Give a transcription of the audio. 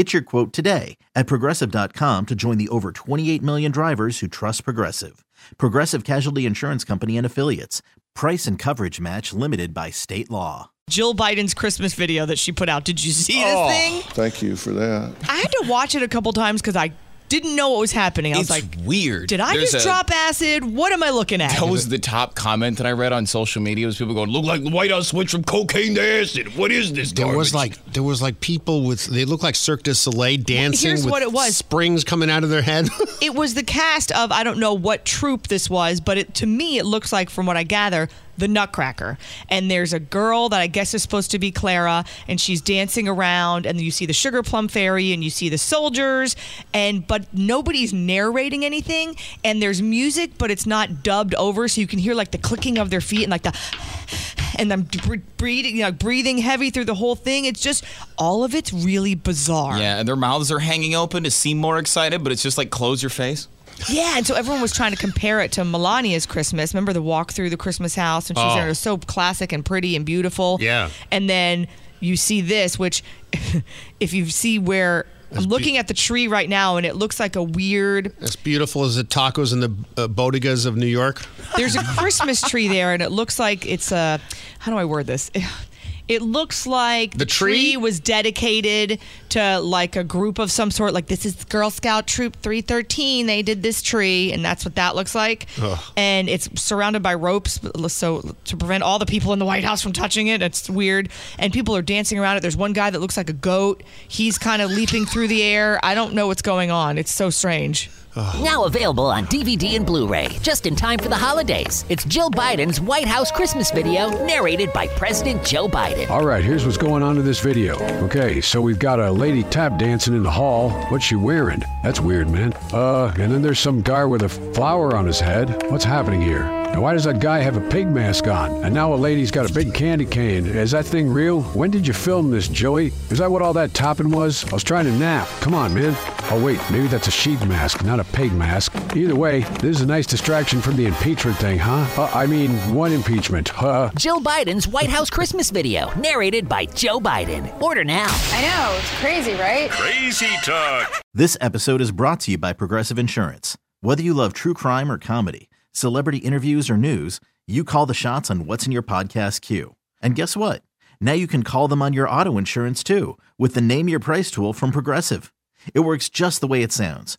Get your quote today at progressive.com to join the over 28 million drivers who trust Progressive. Progressive Casualty Insurance Company and Affiliates. Price and coverage match limited by state law. Jill Biden's Christmas video that she put out. Did you see this Oh, thing? Thank you for that. I had to watch it a couple times because I didn't know what was happening. I It's was like, weird. did I There's just a- drop acid? What am I looking at? That was the top comment that I read on social media was people going, "Look like the White House switched from cocaine to acid. What is this?" There was garbage?" like there was like people with they look like Cirque du Soleil dancing here's with what it was. springs coming out of their head. it was the cast of I don't know what troupe this was, but it, to me it looks like, from what I gather, the Nutcracker. And there's a girl that I guess is supposed to be Clara, and she's dancing around, and you see the Sugar Plum Fairy, and you see the soldiers, and but nobody's narrating anything, and there's music, but it's not dubbed over, so you can hear like the clicking of their feet and like the. And I'm breathing, you know, breathing heavy through the whole thing. It's just all of it's really bizarre. yeah, and their mouths are hanging open to seem more excited, but it's just like close your face. Yeah, and so everyone was trying to compare it to Melania's Christmas. Remember the walk through the Christmas house, and she's Oh. there. It was so classic and pretty and beautiful. Yeah. And then you see this, which, if you see where I'm looking at the tree right now, and it looks like a weird. as beautiful as the tacos and the uh, bodegas of New York. There's a Christmas tree there, and it looks like it's a. How do I word this? It looks like The tree? was dedicated to like a group of some sort. Like this is Girl Scout Troop 313. They did this tree, and that's what that looks like. And it's surrounded by ropes, so to prevent all the people in the White House from touching it. It's weird, and people are dancing around it. There's one guy that looks like a goat. He's kind of leaping through the air. I don't know what's going on. It's so strange. Now available on DVD and Blu ray, just in time for the holidays. It's Jill Biden's White House Christmas video, narrated by President Joe Biden. All right, here's what's going on in this video. Okay, so we've got a lady tap dancing in the hall. What's she wearing? That's weird, man. Uh, and then there's some guy with a flower on his head. What's happening here? Now, why does that guy have a pig mask on? And now a lady's got a big candy cane. Is that thing real? When did you film this, Joey? Is that what all that topping was? I was trying to nap. Come on, man. Oh, wait, maybe that's a sheep mask, not a pig mask. Either way, this is a nice distraction from the impeachment thing, huh? Uh, I mean, one impeachment. huh? Jill Biden's White House Christmas video, narrated by Joe Biden. Order now. I know, it's crazy, right? Crazy talk. This episode is brought to you by Progressive Insurance. Whether you love true crime or comedy, celebrity interviews or news, you call the shots on what's in your podcast queue. And guess what? Now you can call them on your auto insurance too with the Name Your Price tool from Progressive. It works just the way it sounds.